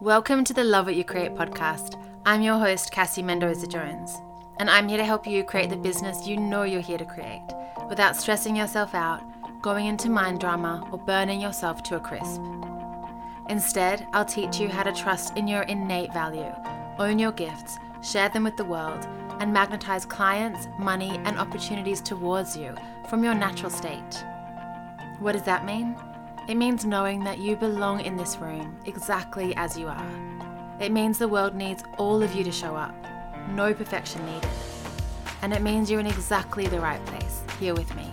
Welcome to the Love What You Create podcast. I'm your host, Cassie Mendoza Jones, and I'm here to help you create the business you know you're here to create without stressing yourself out, going into mind drama, or burning yourself to a crisp. Instead, I'll teach you how to trust in your innate value, own your gifts, share them with the world, and magnetize clients, money, and opportunities towards you from your natural state. What does that mean? It means knowing that you belong in this room exactly as you are. It means the world needs all of you to show up, no perfection needed. And it means you're in exactly the right place, here with me.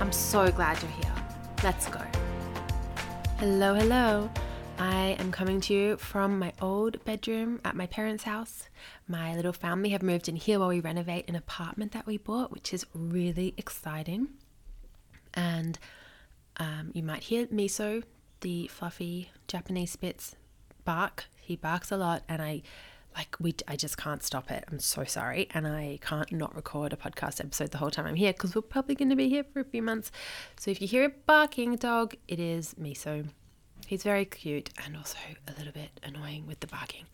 I'm so glad you're here. Let's go. Hello, hello. I am coming to you from my old bedroom at my parents' house. My little family have moved in here while we renovate an apartment that we bought, which is really exciting. And um, you might hear Miso, the fluffy Japanese Spitz, bark. He barks a lot, and I like we I just can't stop it. I'm so sorry, and I can't not record a podcast episode the whole time I'm here because we're probably going to be here for a few months. So if you hear a barking dog, it is Miso. He's very cute and also a little bit annoying with the barking.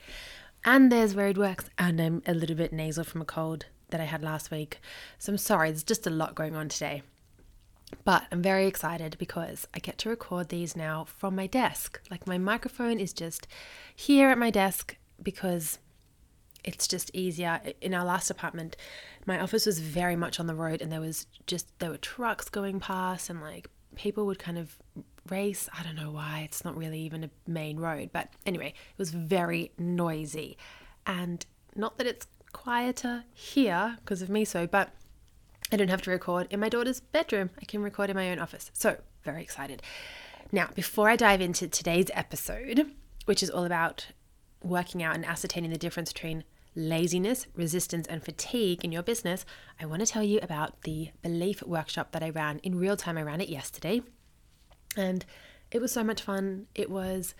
And there's Roadworks, and I'm a little bit nasal from a cold that I had last week. So I'm sorry, there's just a lot going on today. But I'm very excited because I get to record these now from my desk. Like my microphone is just here at my desk because it's just easier. In our last apartment, my office was very much on the road and there was just there were trucks going past and like people would kind of race. I don't know why. It's not really even a main road, but anyway, it was very noisy. And not that it's quieter here because of Miso, but I don't have to record in my daughter's bedroom. I can record in my own office. So, very excited. Now, before I dive into today's episode, which is all about working out and ascertaining the difference between laziness, resistance, and fatigue in your business, I want to tell you about the belief workshop that I ran in real time. I ran it yesterday, and it was so much fun. It was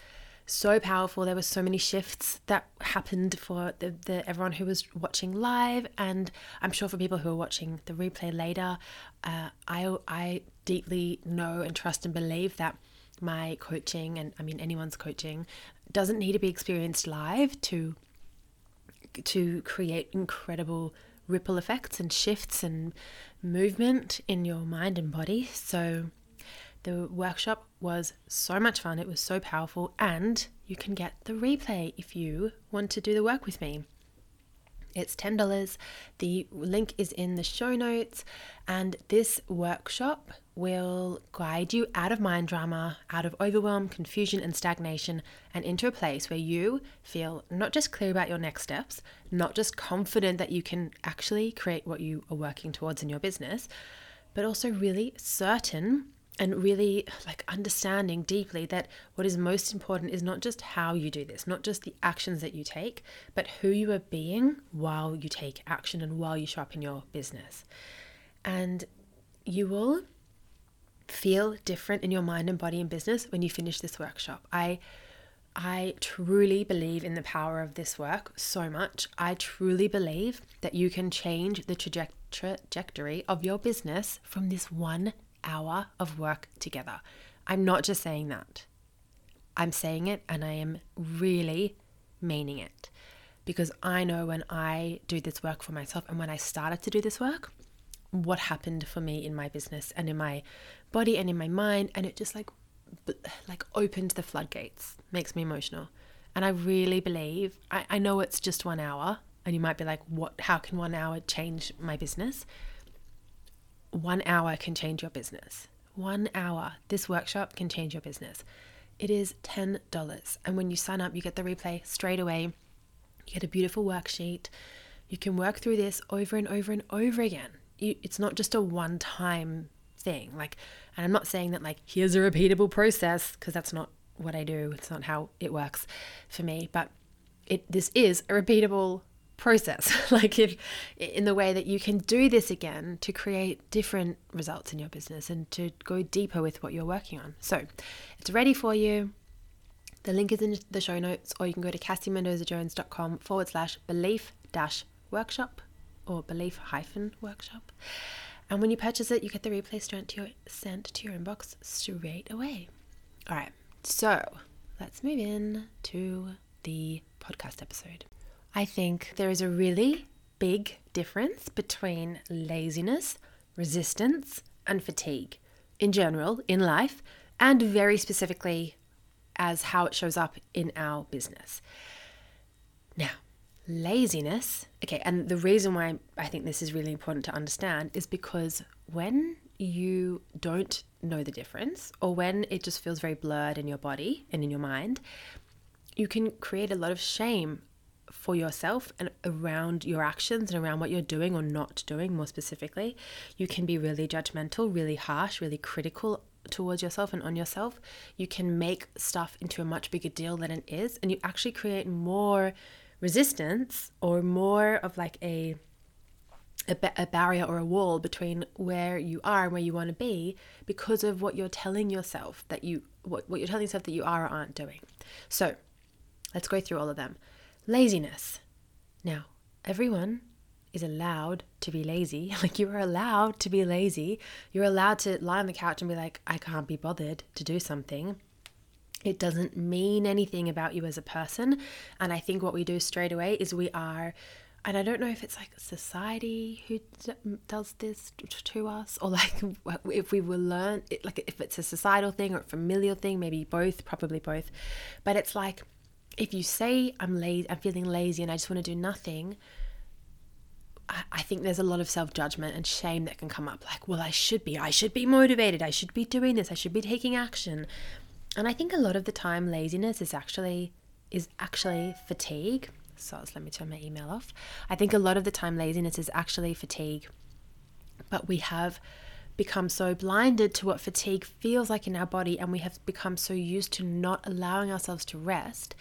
so powerful. There were so many shifts that happened for the, the everyone who was watching live, and I'm sure for people who are watching the replay later. Uh, I I deeply know and trust and believe that my coaching and I mean anyone's coaching doesn't need to be experienced live to to create incredible ripple effects and shifts and movement in your mind and body. So the workshop was so much fun, it was so powerful, and you can get the replay if you want to do the work with me. It's $10. The link is in the show notes. And this workshop will guide you out of mind drama, out of overwhelm, confusion, and stagnation, and into a place where you feel not just clear about your next steps, not just confident that you can actually create what you are working towards in your business, but also really certain and really like understanding deeply that what is most important is not just how you do this, not just the actions that you take, but who you are being while you take action and while you show up in your business. And you will feel different in your mind and body and business when you finish this workshop. I I truly believe in the power of this work so much. I truly believe that you can change the trajectory of your business from this one hour of work together. I'm not just saying that. I'm saying it and I am really meaning it because I know when I do this work for myself and when I started to do this work, what happened for me in my business and in my body and in my mind and it just like like opened the floodgates makes me emotional and i really believe I, I know it's just one hour and you might be like what how can one hour change my business one hour can change your business. One hour. This workshop can change your business. It is $10. And when you sign up, you get the replay straight away. You get a beautiful worksheet. You can work through this over and over and over again. You, it's not just a one time thing. Like, and I'm not saying that, like, here's a repeatable process, because that's not what I do. It's not how it works for me. But it, this is a repeatable process. Like if in the way that you can do this again to create different results in your business and to go deeper with what you're working on. So it's ready for you. The link is in the show notes or you can go to cassiemendozajones.com forward slash belief dash workshop or belief hyphen workshop. And when you purchase it you get the replay sent to your sent to your inbox straight away. All right so let's move in to the podcast episode. I think there is a really big difference between laziness, resistance, and fatigue in general in life, and very specifically as how it shows up in our business. Now, laziness, okay, and the reason why I think this is really important to understand is because when you don't know the difference, or when it just feels very blurred in your body and in your mind, you can create a lot of shame for yourself and around your actions and around what you're doing or not doing, more specifically. You can be really judgmental, really harsh, really critical towards yourself and on yourself. You can make stuff into a much bigger deal than it is, and you actually create more resistance or more of like a a, a barrier or a wall between where you are and where you want to be because of what you're telling yourself that you what, what you're telling yourself that you are or aren't doing. So let's go through all of them. Laziness. Now, everyone is allowed to be lazy. Like you are allowed to be lazy. You're allowed to lie on the couch and be like, I can't be bothered to do something. It doesn't mean anything about you as a person. And I think what we do straight away is we are and I don't know if it's like society who does this to us, or like if we will learn, it, like if it's a societal thing or a familial thing, maybe both, probably both. But it's like if you say I'm lazy, I'm feeling lazy, and I just want to do nothing. I, I think there's a lot of self judgment and shame that can come up. Like, well, I should be, I should be motivated, I should be doing this, I should be taking action. And I think a lot of the time, laziness is actually is actually fatigue so let me turn my email off. I think a lot of the time laziness is actually fatigue, but we have become so blinded to what fatigue feels like in our body, and we have become so used to not allowing ourselves to rest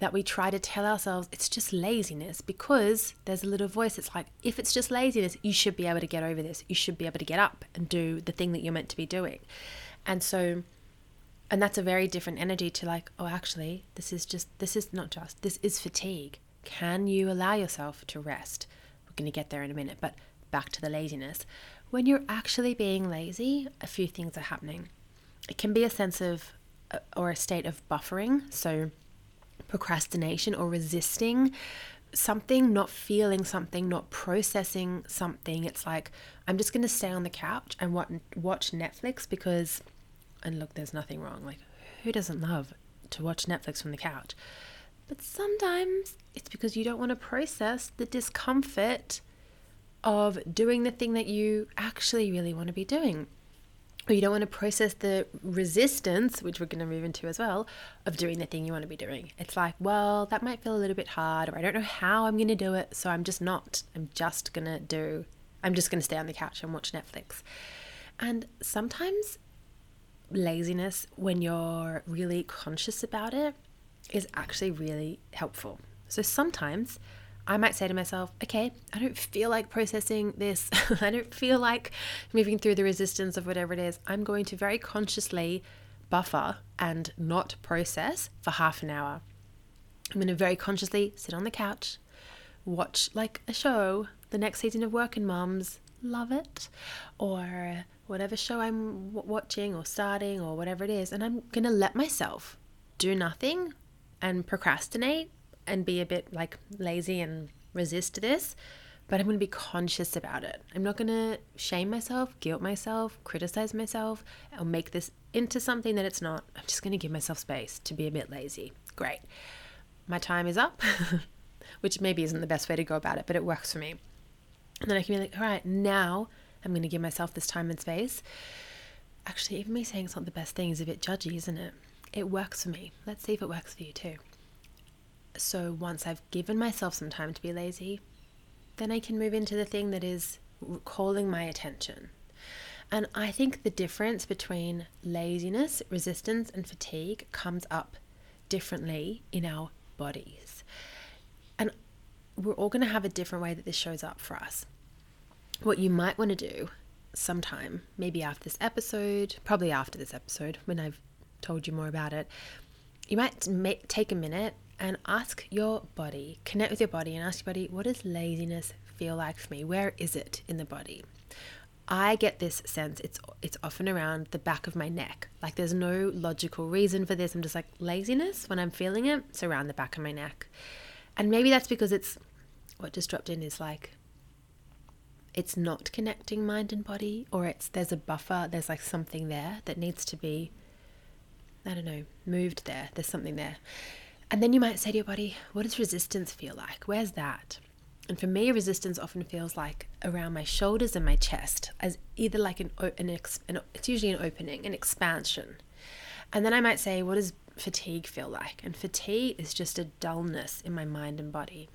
that we try to tell ourselves it's just laziness because there's a little voice that's like, if it's just laziness, you should be able to get over this. You should be able to get up and do the thing that you're meant to be doing. And so, and that's a very different energy to like, oh, actually, this is just, this is not just, this is fatigue. Can you allow yourself to rest? We're going to get there in a minute, but back to the laziness. When you're actually being lazy, a few things are happening. It can be a sense of uh, or a state of buffering, so procrastination or resisting something, not feeling something, not processing something. It's like, I'm just going to stay on the couch and watch Netflix because, and look, there's nothing wrong. Like, who doesn't love to watch Netflix from the couch? But sometimes it's because you don't want to process the discomfort of doing the thing that you actually really want to be doing. Or you don't want to process the resistance, which we're going to move into as well, of doing the thing you want to be doing. It's like, well, that might feel a little bit hard, or I don't know how I'm going to do it, so I'm just not. I'm just going to do, I'm just going to stay on the couch and watch Netflix. And sometimes laziness, when you're really conscious about it, is actually really helpful. So sometimes I might say to myself, okay, I don't feel like processing this. I don't feel like moving through the resistance of whatever it is. I'm going to very consciously buffer and not process for half an hour. I'm going to very consciously sit on the couch, watch like a show, the next season of Working Moms, love it, or whatever show I'm watching or starting or whatever it is, and I'm going to let myself do nothing and procrastinate and be a bit like lazy and resist this, but I'm going to be conscious about it. I'm not going to shame myself, guilt myself, criticize myself, or make this into something that it's not. I'm just going to give myself space to be a bit lazy. Great. My time is up, which maybe isn't the best way to go about it, but it works for me. And then I can be like, all right, now I'm going to give myself this time and space. Actually, even me saying it's not the best thing is a bit judgy, isn't it? it works for me. Let's see if it works for you too. So once I've given myself some time to be lazy, then I can move into the thing that is calling my attention. And I think the difference between laziness, resistance, and fatigue comes up differently in our bodies. And we're all going to have a different way that this shows up for us. What you might want to do sometime, maybe after this episode, probably after this episode, when I've told you more about it, you might take a minute and ask your body, connect with your body and ask your body, what does laziness feel like for me? Where is it in the body? I get this sense it's it's often around the back of my neck. Like there's no logical reason for this. I'm just like laziness when I'm feeling it. It's around the back of my neck. And maybe that's because it's what just dropped in is like it's not connecting mind and body or it's there's a buffer, there's like something there that needs to be I don't know, moved there. There's something there. And then you might say to your body, what does resistance feel like? Where's that? And for me, resistance often feels like around my shoulders and my chest, as either like an, an, an it's usually an opening, an expansion. And then I might say, what does fatigue feel like? And fatigue is just a dullness in my mind and body.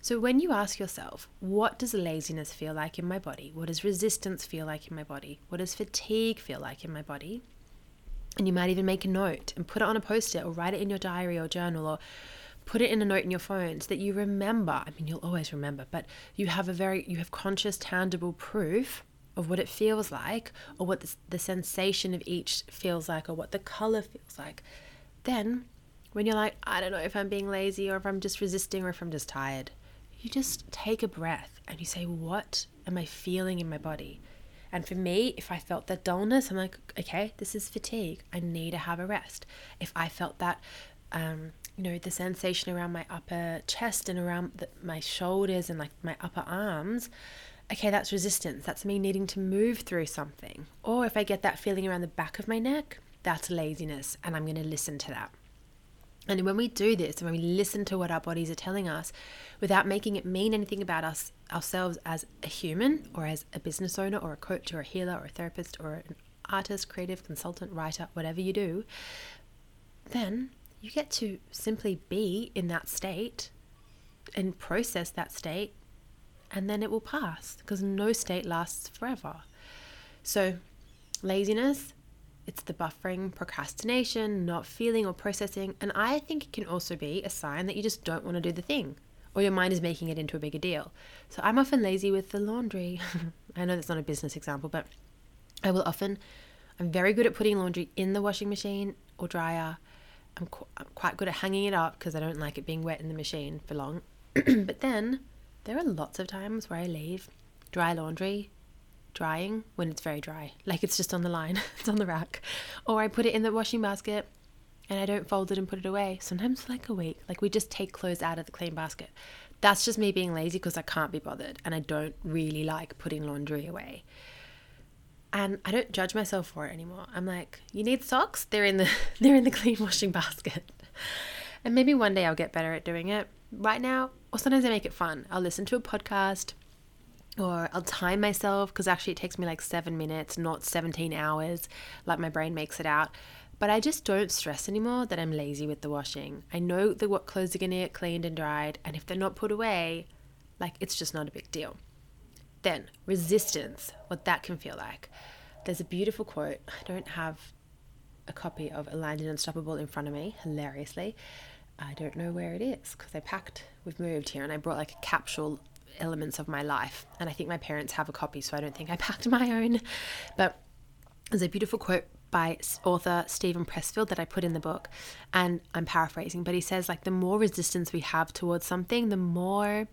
So when you ask yourself, what does laziness feel like in my body? What does resistance feel like in my body? What does fatigue feel like in my body? And you might even make a note and put it on a post it or write it in your diary or journal or put it in a note in your phone so that you remember. I mean, you'll always remember, but you have a very, you have conscious, tangible proof of what it feels like or what the, the sensation of each feels like or what the color feels like. Then, when you're like, I don't know if I'm being lazy or if I'm just resisting or if I'm just tired, you just take a breath and you say, What am I feeling in my body? And for me, if I felt that dullness, I'm like, okay, this is fatigue. I need to have a rest. If I felt that, um, you know, the sensation around my upper chest and around the, my shoulders and like my upper arms, okay, that's resistance. That's me needing to move through something. Or if I get that feeling around the back of my neck, that's laziness. And I'm going to listen to that. And when we do this, when we listen to what our bodies are telling us without making it mean anything about us ourselves as a human or as a business owner or a coach or a healer or a therapist or an artist, creative, consultant, writer, whatever you do, then you get to simply be in that state and process that state and then it will pass because no state lasts forever. So, laziness it's the buffering, procrastination, not feeling or processing, and I think it can also be a sign that you just don't want to do the thing or your mind is making it into a bigger deal. So I'm often lazy with the laundry. I know that's not a business example, but I will often, I'm very good at putting laundry in the washing machine or dryer. I'm, qu- I'm quite good at hanging it up because I don't like it being wet in the machine for long. but then there are lots of times where I leave dry laundry drying when it's very dry. Like it's just on the line, it's on the rack. Or I put it in the washing basket and I don't fold it and put it away. Sometimes for like a week. Like we just take clothes out of the clean basket. That's just me being lazy because I can't be bothered and I don't really like putting laundry away. And I don't judge myself for it anymore. I'm like, you need socks? They're in the they're in the clean washing basket. And maybe one day I'll get better at doing it. Right now, or sometimes I make it fun. I'll listen to a podcast or I'll time myself because actually it takes me like seven minutes, not 17 hours, like my brain makes it out. But I just don't stress anymore that I'm lazy with the washing. I know that what clothes are going to get cleaned and dried, and if they're not put away, like it's just not a big deal. Then, resistance, what that can feel like. There's a beautiful quote. I don't have a copy of Aligned and Unstoppable in front of me, hilariously. I don't know where it is because I packed, we've moved here, and I brought like a capsule elements of my life. And I think my parents have a copy, so I don't think I packed my own. But there's a beautiful quote by author Steven Pressfield that I put in the book, and I'm paraphrasing, but he says, like, the more resistance we have towards something, the more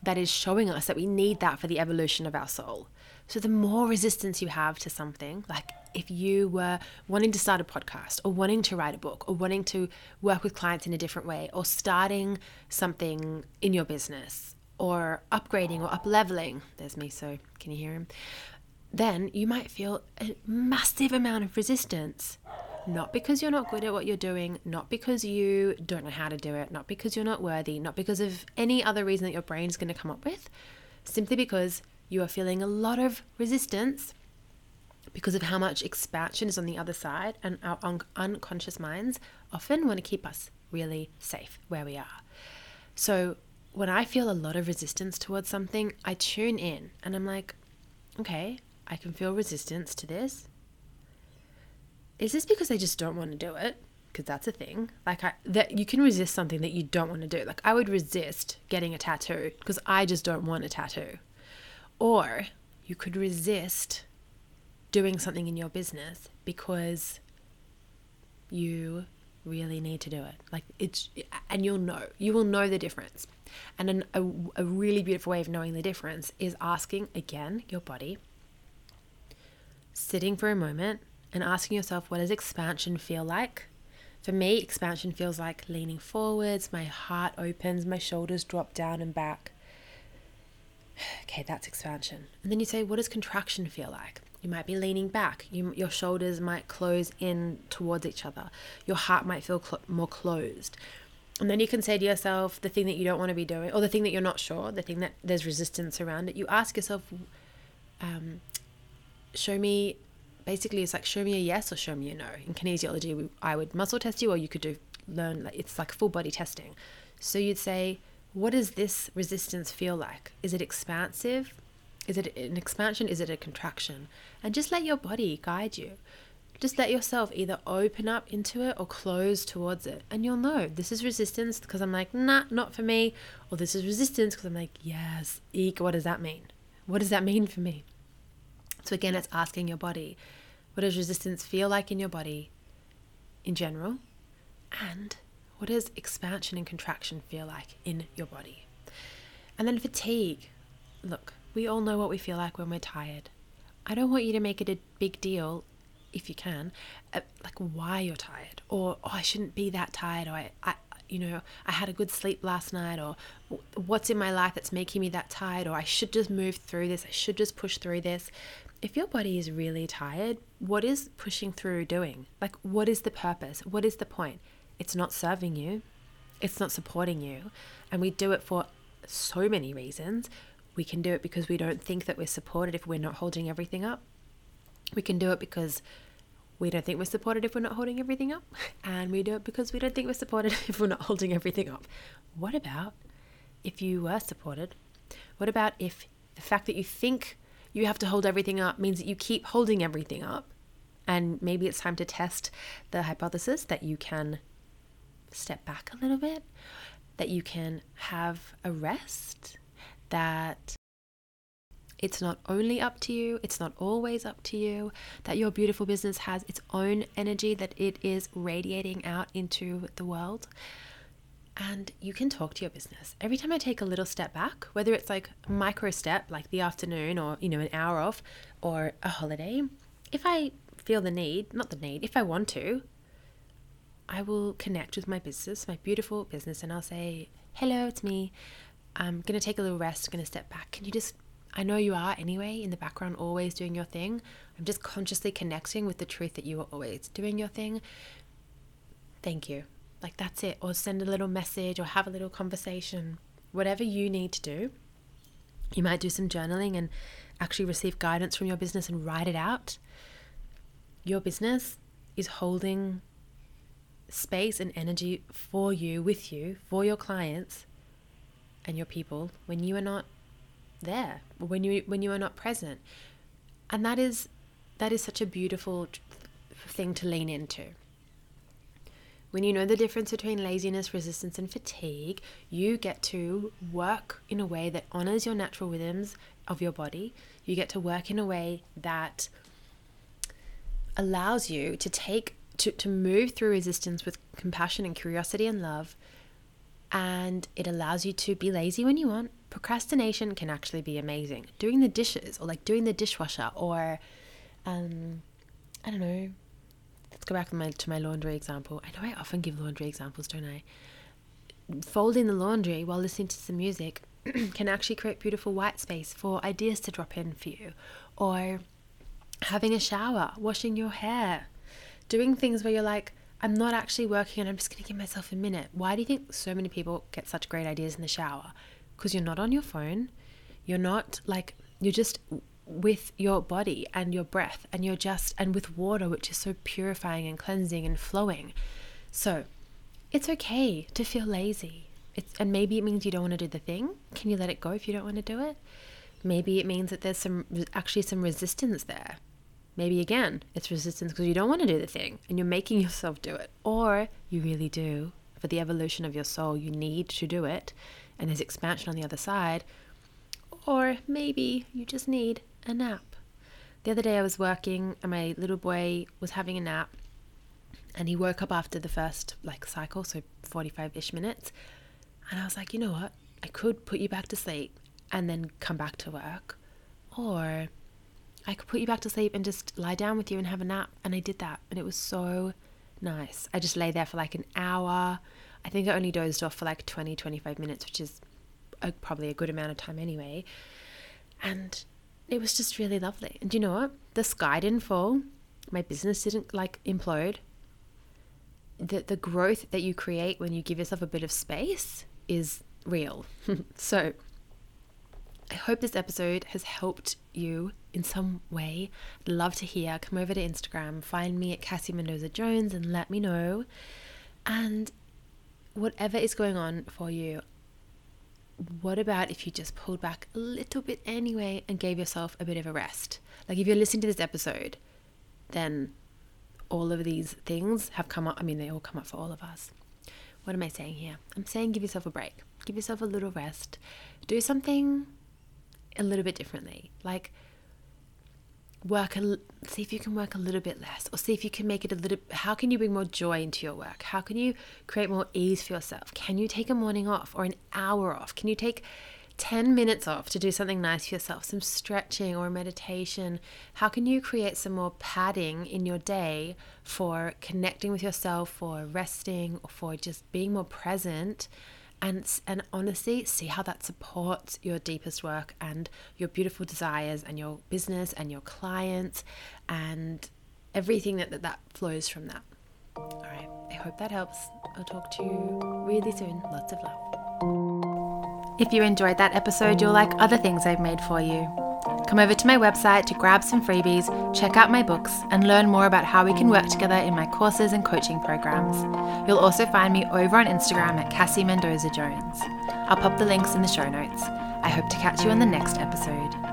that is showing us that we need that for the evolution of our soul. So, the more resistance you have to something, like if you were wanting to start a podcast or wanting to write a book or wanting to work with clients in a different way or starting something in your business or upgrading or up leveling, there's Miso can you hear him? Then you might feel a massive amount of resistance. Not because you're not good at what you're doing, not because you don't know how to do it, not because you're not worthy, not because of any other reason that your brain's going to come up with, simply because you are feeling a lot of resistance because of how much expansion is on the other side, and our un- unconscious minds often want to keep us really safe where we are. So, when I feel a lot of resistance towards something, I tune in and I'm like, okay, I can feel resistance to this. Is this because I just don't want to do it? Because that's a thing. Like I that you can resist something that you don't want to do. Like I would resist getting a tattoo because I just don't want a tattoo. Or you could resist doing something in your business because you really need to do it. Like it's, and you'll know, you will know the difference. And an, a, a really beautiful way of knowing the difference is asking again your body, sitting for a moment and asking yourself, what does expansion feel like? For me, expansion feels like leaning forwards, my heart opens, my shoulders drop down and back. Okay, that's expansion. And then you say, what does contraction feel like? You might be leaning back. You, your shoulders might close in towards each other. Your heart might feel cl- more closed. And then you can say to yourself the thing that you don't want to be doing, or the thing that you're not sure, the thing that there's resistance around it. You ask yourself, um, show me, basically, it's like show me a yes or show me a no. In kinesiology, I would muscle test you, or you could do learn, like, it's like full body testing. So you'd say, what does this resistance feel like? Is it expansive? Is it an expansion? Is it a contraction? And just let your body guide you. Just let yourself either open up into it or close towards it. And you'll know this is resistance because I'm like, nah, not for me. Or this is resistance because I'm like, yes, eek, what does that mean? What does that mean for me? So again, it's asking your body, what does resistance feel like in your body in general? And what does expansion and contraction feel like in your body? And then fatigue. Look, we all know what we feel like when we're tired. I don't want you to make it a big deal, if you can, uh, like why you're tired, or oh, I shouldn't be that tired, or I, I, you know, I had a good sleep last night, or what's in my life that's making me that tired, or I should just move through this, I should just push through this. If your body is really tired, what is pushing through doing? Like, what is the purpose? What is the point? It's not serving you, it's not supporting you, and we do it for so many reasons. We can do it because we don't think that we're supported if we're not holding everything up. We can do it because we don't think we're supported if we're not holding everything up. And we do it because we don't think we're supported if we're not holding everything up. What about if you were supported? What about if the fact that you think you have to hold everything up means that you keep holding everything up? And maybe it's time to test the hypothesis that you can step back a little bit, that you can have a rest, that it's not only up to you, it's not always up to you, that your beautiful business has its own energy that it is radiating out into the world. And you can talk to your business. Every time I take a little step back, whether it's like a micro step, like the afternoon or, you know, an hour off or a holiday, if I feel the need, not the need, if I want to, I will connect with my business, my beautiful business, and I'll say, hello, it's me. I'm going to take a little rest, going to step back. Can you just, I know you are anyway, in the background, always doing your thing. I'm just consciously connecting with the truth that you are always doing your thing. Thank you. Like that's it. Or send a little message or have a little conversation. Whatever you need to do. You might do some journaling and actually receive guidance from your business and write it out. Your business is holding space and energy for you, with you, for your clients and your people when you are not there, when you when you are not present. And that is that is such a beautiful thing to lean into. When you know the difference between laziness, resistance, and fatigue, you get to work in a way that honors your natural rhythms of your body. You get to work in a way that allows you to take to, to move through resistance with compassion and curiosity and love. And it allows you to be lazy when you want. Procrastination can actually be amazing. Doing the dishes or like doing the dishwasher or, um, I don't know. Let's go back to my, to my laundry example. I know I often give laundry examples, don't I? Folding the laundry while listening to some music can actually create beautiful white space for ideas to drop in for you. Or having a shower, washing your hair, doing things where you're like, I'm not actually working and I'm just going to give myself a minute. Why do you think so many people get such great ideas in the shower? Because you're not on your phone. You're not like, you're just with your body and your breath and you're just, and with water, which is so purifying and cleansing and flowing. So it's okay to feel lazy. It's, and maybe it means you don't want to do the thing. Can you let it go if you don't want to do it? Maybe it means that there's some actually some resistance there. Maybe again, it's resistance because you don't want to do the thing and you're making yourself do it. Or you really do. For the evolution of your soul, you need to do it and there's expansion on the other side. Or maybe you just need a nap. The other day I was working and my little boy was having a nap and he woke up after the first like cycle, so 45 ish minutes. And I was like, you know what? I could put you back to sleep and then come back to work. Or I could put you back to sleep and just lie down with you and have a nap. And I did that. And it was so nice. I just lay there for like an hour. I think I only dozed off for like 20, 25 minutes, which is a, probably a good amount of time anyway. And it was just really lovely. And do you know what? The sky didn't fall. My business didn't like implode. The, the growth that you create when you give yourself a bit of space is real. so I hope this episode has helped you in some way. I'd love to hear. Come over to Instagram, find me at Cassie Mendoza Jones and let me know. And whatever is going on for you, what about if you just pulled back a little bit anyway and gave yourself a bit of a rest? Like if you're listening to this episode, then all of these things have come up. I mean, they all come up for all of us. What am I saying here? I'm saying give yourself a break, give yourself a little rest, do something a little bit differently. Like work a, see if you can work a little bit less or see if you can make it a little how can you bring more joy into your work? How can you create more ease for yourself? Can you take a morning off or an hour off? Can you take 10 minutes off to do something nice for yourself some stretching or meditation? How can you create some more padding in your day for connecting with yourself for resting or for just being more present and and honestly see how that supports your deepest work and your beautiful desires and your business and your clients and everything that that, that flows from that. All right i hope that helps. I'll talk to you really soon. Lots of love. If you enjoyed that episode you'll like other things i've made for you Come over to my website to grab some freebies, check out my books, and learn more about how we can work together in my courses and coaching programs. You'll also find me over on Instagram at Cassie Mendoza Jones. I'll pop the links in the show notes. I hope to catch you on the next episode.